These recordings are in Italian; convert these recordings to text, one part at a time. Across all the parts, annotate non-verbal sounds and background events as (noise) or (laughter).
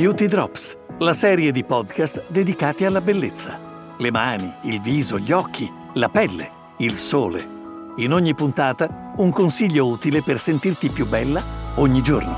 Beauty Drops, la serie di podcast dedicati alla bellezza. Le mani, il viso, gli occhi, la pelle, il sole. In ogni puntata un consiglio utile per sentirti più bella ogni giorno.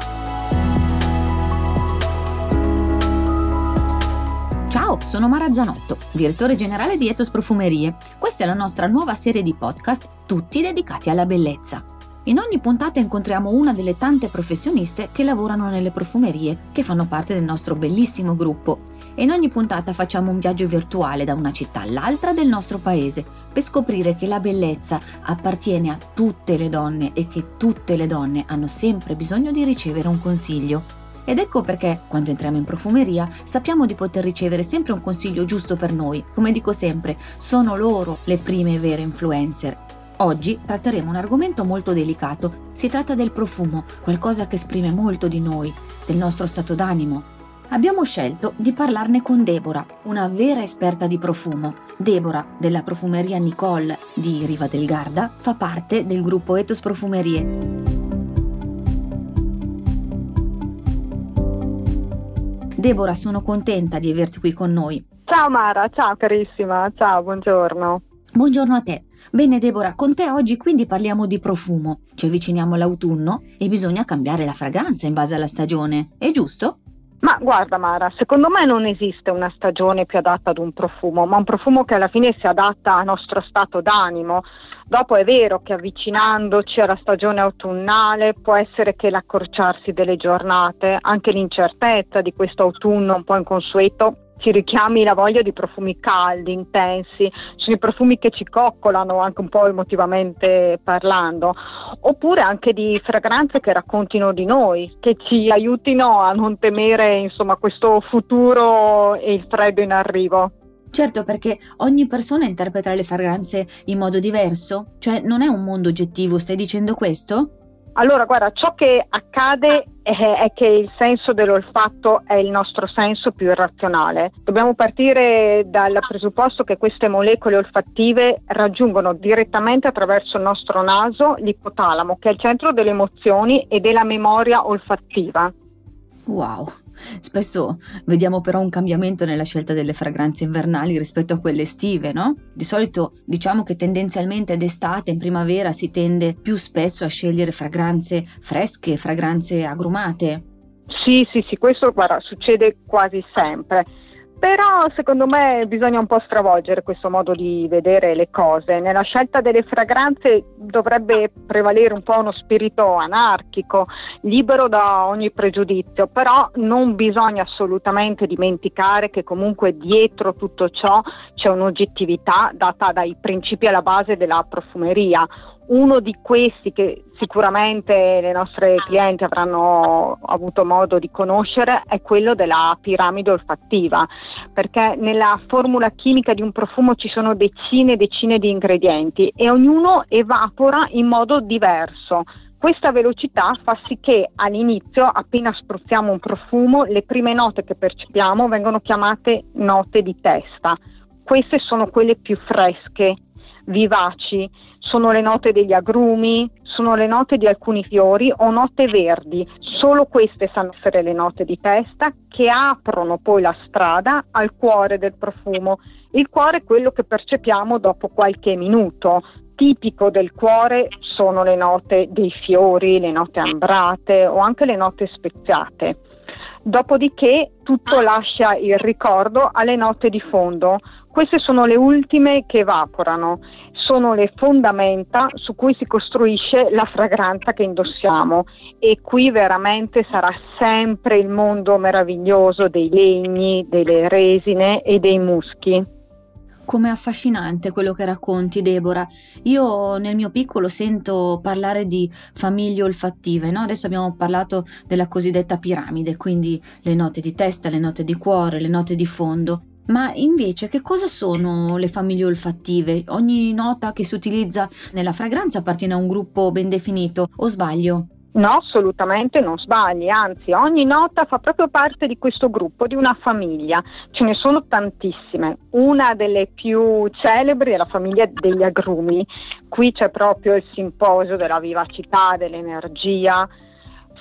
Ciao, sono Mara Zanotto, direttore generale di Etos Profumerie. Questa è la nostra nuova serie di podcast, tutti dedicati alla bellezza. In ogni puntata incontriamo una delle tante professioniste che lavorano nelle profumerie, che fanno parte del nostro bellissimo gruppo. E in ogni puntata facciamo un viaggio virtuale da una città all'altra del nostro paese, per scoprire che la bellezza appartiene a tutte le donne e che tutte le donne hanno sempre bisogno di ricevere un consiglio. Ed ecco perché, quando entriamo in profumeria, sappiamo di poter ricevere sempre un consiglio giusto per noi. Come dico sempre, sono loro le prime vere influencer Oggi tratteremo un argomento molto delicato. Si tratta del profumo, qualcosa che esprime molto di noi, del nostro stato d'animo. Abbiamo scelto di parlarne con Deborah, una vera esperta di profumo. Deborah, della profumeria Nicole di Riva del Garda, fa parte del gruppo Etos Profumerie. Deborah, sono contenta di averti qui con noi. Ciao Mara, ciao carissima, ciao, buongiorno. Buongiorno a te. Bene Deborah, con te oggi quindi parliamo di profumo. Ci avviciniamo all'autunno e bisogna cambiare la fragranza in base alla stagione, è giusto? Ma guarda Mara, secondo me non esiste una stagione più adatta ad un profumo, ma un profumo che alla fine si adatta al nostro stato d'animo. Dopo è vero che avvicinandoci alla stagione autunnale può essere che l'accorciarsi delle giornate, anche l'incertezza di questo autunno un po' inconsueto ci richiami la voglia di profumi caldi, intensi, sono i profumi che ci coccolano anche un po' emotivamente parlando, oppure anche di fragranze che raccontino di noi, che ci aiutino a non temere insomma questo futuro e il freddo in arrivo. Certo, perché ogni persona interpreta le fragranze in modo diverso, cioè non è un mondo oggettivo, stai dicendo questo? Allora, guarda, ciò che accade è, è, che il senso dell'olfatto è il nostro senso più irrazionale. Dobbiamo partire dal presupposto che queste molecole olfattive raggiungono direttamente attraverso il nostro naso l'ipotalamo, che è il centro delle emozioni e della memoria olfattiva. Wow, Spesso vediamo però un cambiamento nella scelta delle fragranze invernali rispetto a quelle estive, no? Di solito diciamo che tendenzialmente d'estate, in primavera, si tende più spesso a scegliere fragranze fresche, fragranze agrumate. Sì, sì, sì, questo guarda, succede quasi sempre. Però secondo me bisogna un po' stravolgere questo modo di vedere le cose. Nella scelta delle fragranze dovrebbe prevalere un po' uno spirito anarchico, libero da ogni pregiudizio, però non bisogna assolutamente dimenticare che comunque dietro tutto ciò c'è un'oggettività data dai principi alla base della profumeria uno di questi che sicuramente le nostre clienti avranno avuto modo di conoscere è quello della piramide olfattiva, perché nella formula chimica di un profumo ci sono decine e decine di ingredienti e ognuno evapora in modo diverso. Questa velocità fa sì che all'inizio, appena spruzziamo un profumo, le prime note che percepiamo vengono chiamate note di testa. Queste sono quelle più fresche, vivaci, sono le note degli agrumi, sono le note di alcuni fiori o note verdi. Solo queste sanno essere le note di testa che aprono poi la strada al cuore del profumo. Il cuore è quello che percepiamo dopo qualche minuto. Tipico del cuore sono le note dei fiori, le note ambrate o anche le note speziate. Dopodiché tutto lascia il ricordo alle note di fondo, queste sono le ultime che evaporano, sono le fondamenta su cui si costruisce la fragranza che indossiamo. E qui veramente sarà sempre il mondo meraviglioso dei legni, delle resine e dei muschi. Come affascinante quello che racconti, Deborah. Io nel mio piccolo sento parlare di famiglie olfattive, no? Adesso abbiamo parlato della cosiddetta piramide, quindi le note di testa, le note di cuore, le note di fondo. Ma invece che cosa sono le famiglie olfattive? Ogni nota che si utilizza nella fragranza appartiene a un gruppo ben definito, o sbaglio? No, assolutamente non sbagli, anzi ogni nota fa proprio parte di questo gruppo, di una famiglia, ce ne sono tantissime. Una delle più celebri è la famiglia degli agrumi, qui c'è proprio il simposio della vivacità, dell'energia,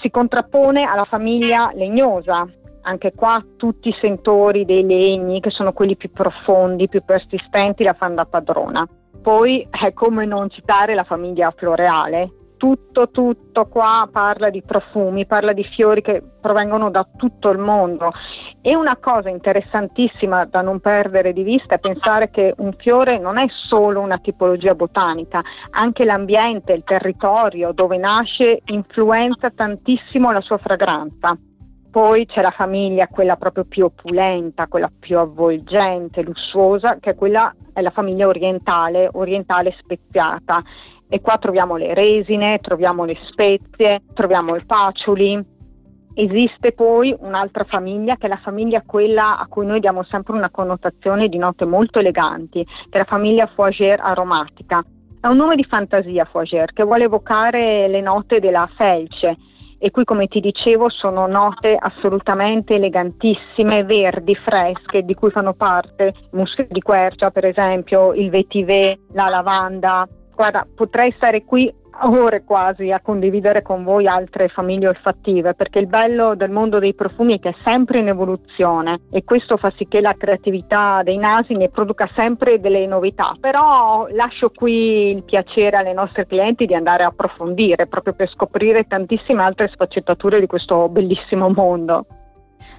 si contrappone alla famiglia legnosa, anche qua tutti i sentori dei legni, che sono quelli più profondi, più persistenti, la fanno da padrona. Poi è come non citare la famiglia floreale, tutto, tutto qua parla di profumi, parla di fiori che provengono da tutto il mondo. E una cosa interessantissima da non perdere di vista è pensare che un fiore non è solo una tipologia botanica, anche l'ambiente, il territorio dove nasce influenza tantissimo la sua fragranza. Poi c'è la famiglia, quella proprio più opulenta, quella più avvolgente, lussuosa, che è quella è la famiglia orientale, orientale speziata e qua troviamo le resine, troviamo le spezie, troviamo i paciuli. Esiste poi un'altra famiglia che è la famiglia quella a cui noi diamo sempre una connotazione di note molto eleganti, che è la famiglia Fougère aromatica. È un nome di fantasia Fougère che vuole evocare le note della felce e qui come ti dicevo sono note assolutamente elegantissime, verdi, fresche, di cui fanno parte il muschio di quercia per esempio, il vetiver, la lavanda, Guarda, potrei stare qui ore quasi a condividere con voi altre famiglie olfattive perché il bello del mondo dei profumi è che è sempre in evoluzione e questo fa sì che la creatività dei nasi ne produca sempre delle novità. Però lascio qui il piacere alle nostre clienti di andare a approfondire proprio per scoprire tantissime altre sfaccettature di questo bellissimo mondo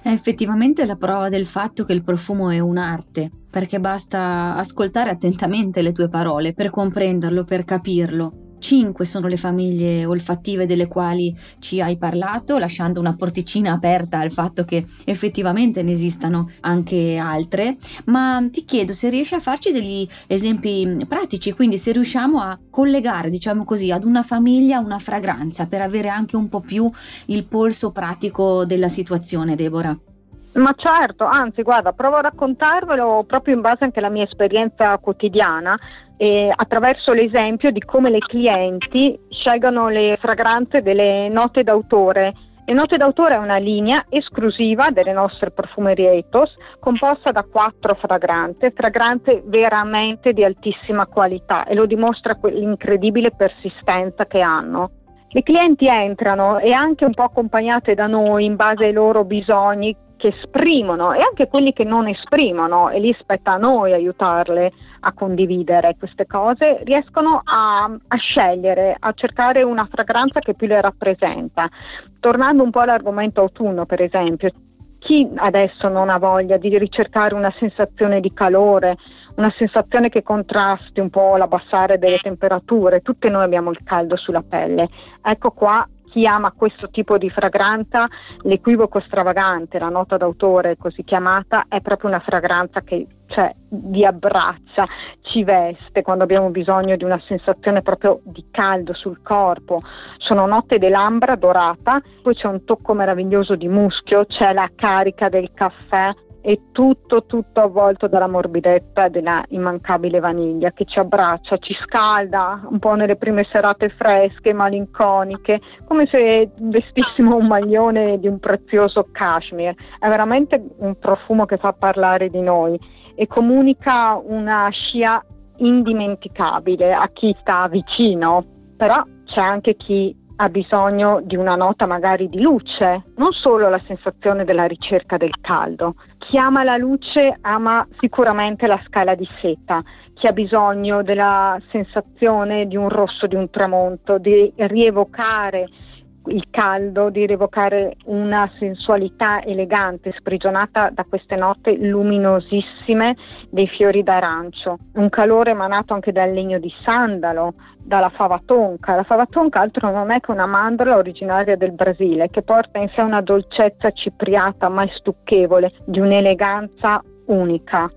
è effettivamente la prova del fatto che il profumo è un'arte, perché basta ascoltare attentamente le tue parole per comprenderlo, per capirlo. Cinque sono le famiglie olfattive delle quali ci hai parlato, lasciando una porticina aperta al fatto che effettivamente ne esistano anche altre, ma ti chiedo se riesci a farci degli esempi pratici, quindi se riusciamo a collegare, diciamo così, ad una famiglia una fragranza per avere anche un po' più il polso pratico della situazione, Deborah. Ma certo, anzi guarda, provo a raccontarvelo proprio in base anche alla mia esperienza quotidiana e attraverso l'esempio di come le clienti scelgono le fragranze delle note d'autore. Le note d'autore è una linea esclusiva delle nostre profumerie Ethos composta da quattro fragranze, fragranze veramente di altissima qualità e lo dimostra l'incredibile persistenza che hanno. Le clienti entrano e anche un po' accompagnate da noi in base ai loro bisogni che esprimono e anche quelli che non esprimono e lì spetta a noi aiutarle a condividere queste cose, riescono a, a scegliere, a cercare una fragranza che più le rappresenta. Tornando un po' all'argomento autunno, per esempio, chi adesso non ha voglia di ricercare una sensazione di calore, una sensazione che contrasti un po' l'abbassare delle temperature? Tutte noi abbiamo il caldo sulla pelle. Ecco qua chi ama questo tipo di fragranza, l'equivoco stravagante, la nota d'autore così chiamata, è proprio una fragranza che cioè, vi abbraccia, ci veste quando abbiamo bisogno di una sensazione proprio di caldo sul corpo. Sono note dell'ambra dorata, poi c'è un tocco meraviglioso di muschio, c'è la carica del caffè, e tutto, tutto avvolto dalla morbidezza della immancabile vaniglia che ci abbraccia, ci scalda un po' nelle prime serate fresche, malinconiche, come se vestissimo un maglione di un prezioso cashmere. È veramente un profumo che fa parlare di noi e comunica una scia indimenticabile a chi sta vicino, però c'è anche chi ha bisogno di una nota magari di luce, non solo la sensazione della ricerca del caldo. Chi ama la luce ama sicuramente la scala di seta, chi ha bisogno della sensazione di un rosso di un tramonto, di rievocare il caldo, di rievocare una sensualità elegante sprigionata da queste note luminosissime dei fiori d'arancio, un calore emanato anche dal legno di sandalo, dalla fava tonka. La fava tonka altro non è che una mandorla originaria del Brasile che porta in sé una dolcezza cipriata mai stucchevole, di un'eleganza unica.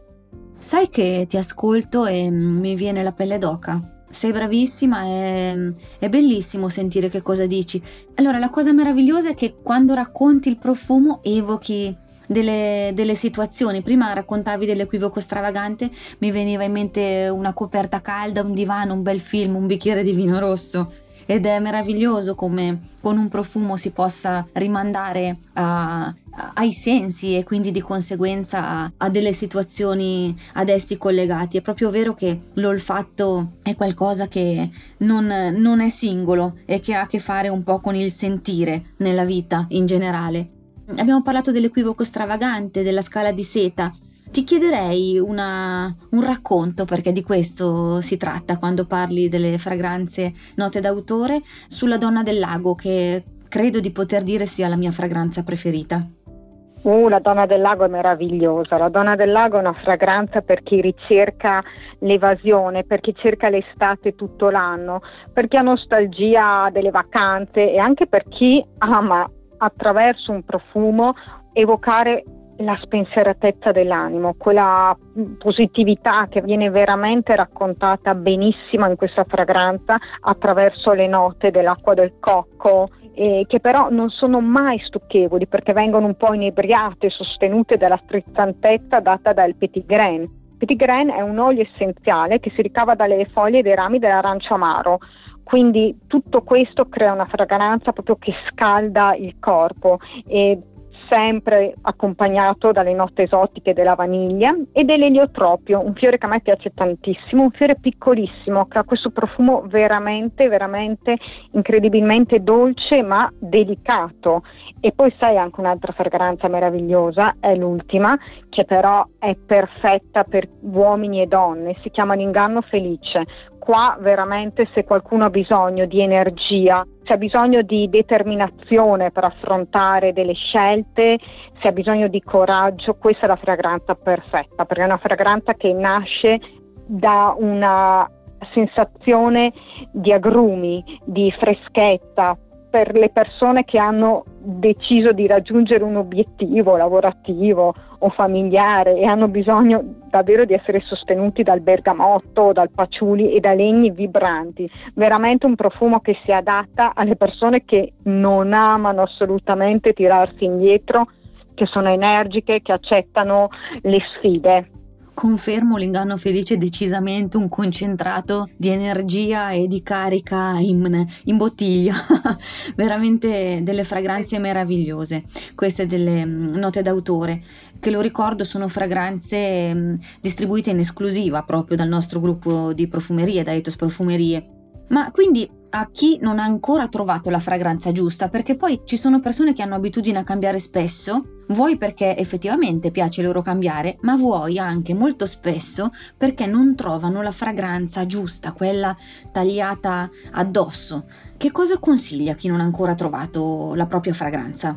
Sai che ti ascolto e mi viene la pelle d'oca. Sei bravissima, è, è, bellissimo sentire che cosa dici. Allora, la cosa meravigliosa è che quando racconti il profumo evochi delle, delle situazioni. Prima raccontavi dell'equivoco stravagante, mi veniva in mente una coperta calda, un divano, un bel film, un bicchiere di vino rosso ed è meraviglioso come con un profumo si possa rimandare a, a, ai sensi e quindi di conseguenza a, a, delle situazioni ad essi collegati. È proprio vero che l'olfatto è qualcosa che non, non è singolo e che ha a che fare un po' con il sentire nella vita in generale. Abbiamo parlato dell'equivoco stravagante, della scala di seta. Ti chiederei una, un racconto, perché di questo si tratta quando parli delle fragranze note d'autore, sulla donna del lago, che credo di poter dire sia la mia fragranza preferita. Uh, la donna del lago è meravigliosa. La donna del lago è una fragranza per chi ricerca l'evasione, per chi cerca l'estate tutto l'anno, per chi ha nostalgia delle vacanze e anche per chi ama attraverso un profumo evocare la spensieratezza dell'animo, quella positività che viene veramente raccontata benissimo in questa fragranza attraverso le note dell'acqua del cocco, eh, che però non sono mai stucchevoli perché vengono un po' inebriate, sostenute dalla strizzantezza data dal petit grain. Petit grain è un olio essenziale che si ricava dalle foglie dai rami dell'arancio amaro, quindi tutto questo crea una fragranza proprio che scalda il corpo e sempre accompagnato dalle note esotiche della vaniglia e dell'eliotropio, un fiore che a me piace tantissimo, un fiore piccolissimo che ha questo profumo veramente, veramente incredibilmente dolce ma delicato. E poi sai anche un'altra fragranza meravigliosa, è l'ultima, che però è perfetta per uomini e donne, si chiama l'inganno felice qua veramente se qualcuno ha bisogno di energia, ha bisogno di determinazione per affrontare delle scelte, se ha bisogno di coraggio, questa è la fragranza perfetta, perché è una fragranza che nasce da una sensazione di agrumi, di freschezza, per le persone che hanno deciso di raggiungere un obiettivo lavorativo o familiare e hanno bisogno davvero di essere sostenuti dal bergamotto, dal paciuli e da legni vibranti. Veramente un profumo che si adatta alle persone che non amano assolutamente tirarsi indietro, che sono energiche, che accettano le sfide. Confermo l'inganno felice decisamente un concentrato di energia e di carica in, in bottiglia, (laughs) veramente delle fragranze meravigliose, queste delle mm, note d'autore, che lo ricordo sono fragranze mm, distribuite in esclusiva proprio dal nostro gruppo di profumerie, da Ethos Profumerie. Ma quindi a chi non ha ancora trovato la fragranza giusta, perché poi ci sono persone che hanno abitudine a cambiare spesso Vuoi perché effettivamente piace loro cambiare, ma vuoi anche molto spesso perché non trovano la fragranza giusta, quella tagliata addosso. Che cosa consiglia a chi non ha ancora trovato la propria fragranza?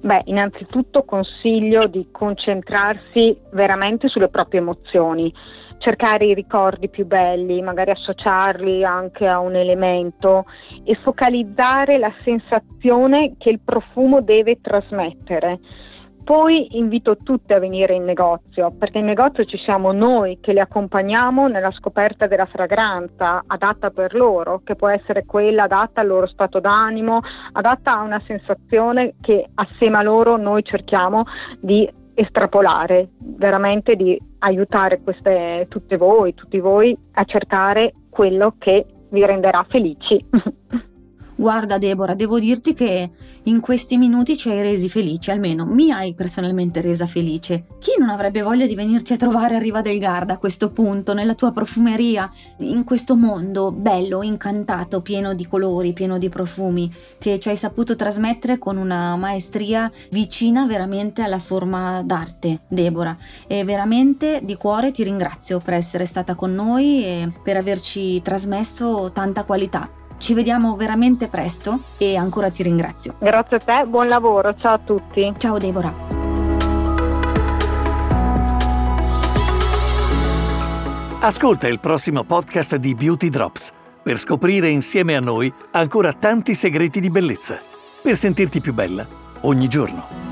Beh, innanzitutto consiglio di concentrarsi veramente sulle proprie emozioni cercare i ricordi più belli, magari associarli anche a un elemento e focalizzare la sensazione che il profumo deve trasmettere. Poi invito tutte a venire in negozio, perché in negozio ci siamo noi che le accompagniamo nella scoperta della fragranza adatta per loro, che può essere quella adatta al loro stato d'animo, adatta a una sensazione che assieme a loro noi cerchiamo di estrapolare, veramente di aiutare queste, tutte voi, tutti voi a cercare quello che vi renderà felici. (laughs) Guarda Deborah, devo dirti che in questi minuti ci hai resi felici, almeno mi hai personalmente resa felice. Chi non avrebbe voglia di venirci a trovare a Riva del Garda a questo punto, nella tua profumeria, in questo mondo bello, incantato, pieno di colori, pieno di profumi, che ci hai saputo trasmettere con una maestria vicina veramente alla forma d'arte, Deborah. E veramente di cuore ti ringrazio per essere stata con noi e per averci trasmesso tanta qualità. Ci vediamo veramente presto e ancora ti ringrazio. Grazie a te, buon lavoro, ciao a tutti. Ciao Deborah. Ascolta il prossimo podcast di Beauty Drops per scoprire insieme a noi ancora tanti segreti di bellezza, per sentirti più bella ogni giorno.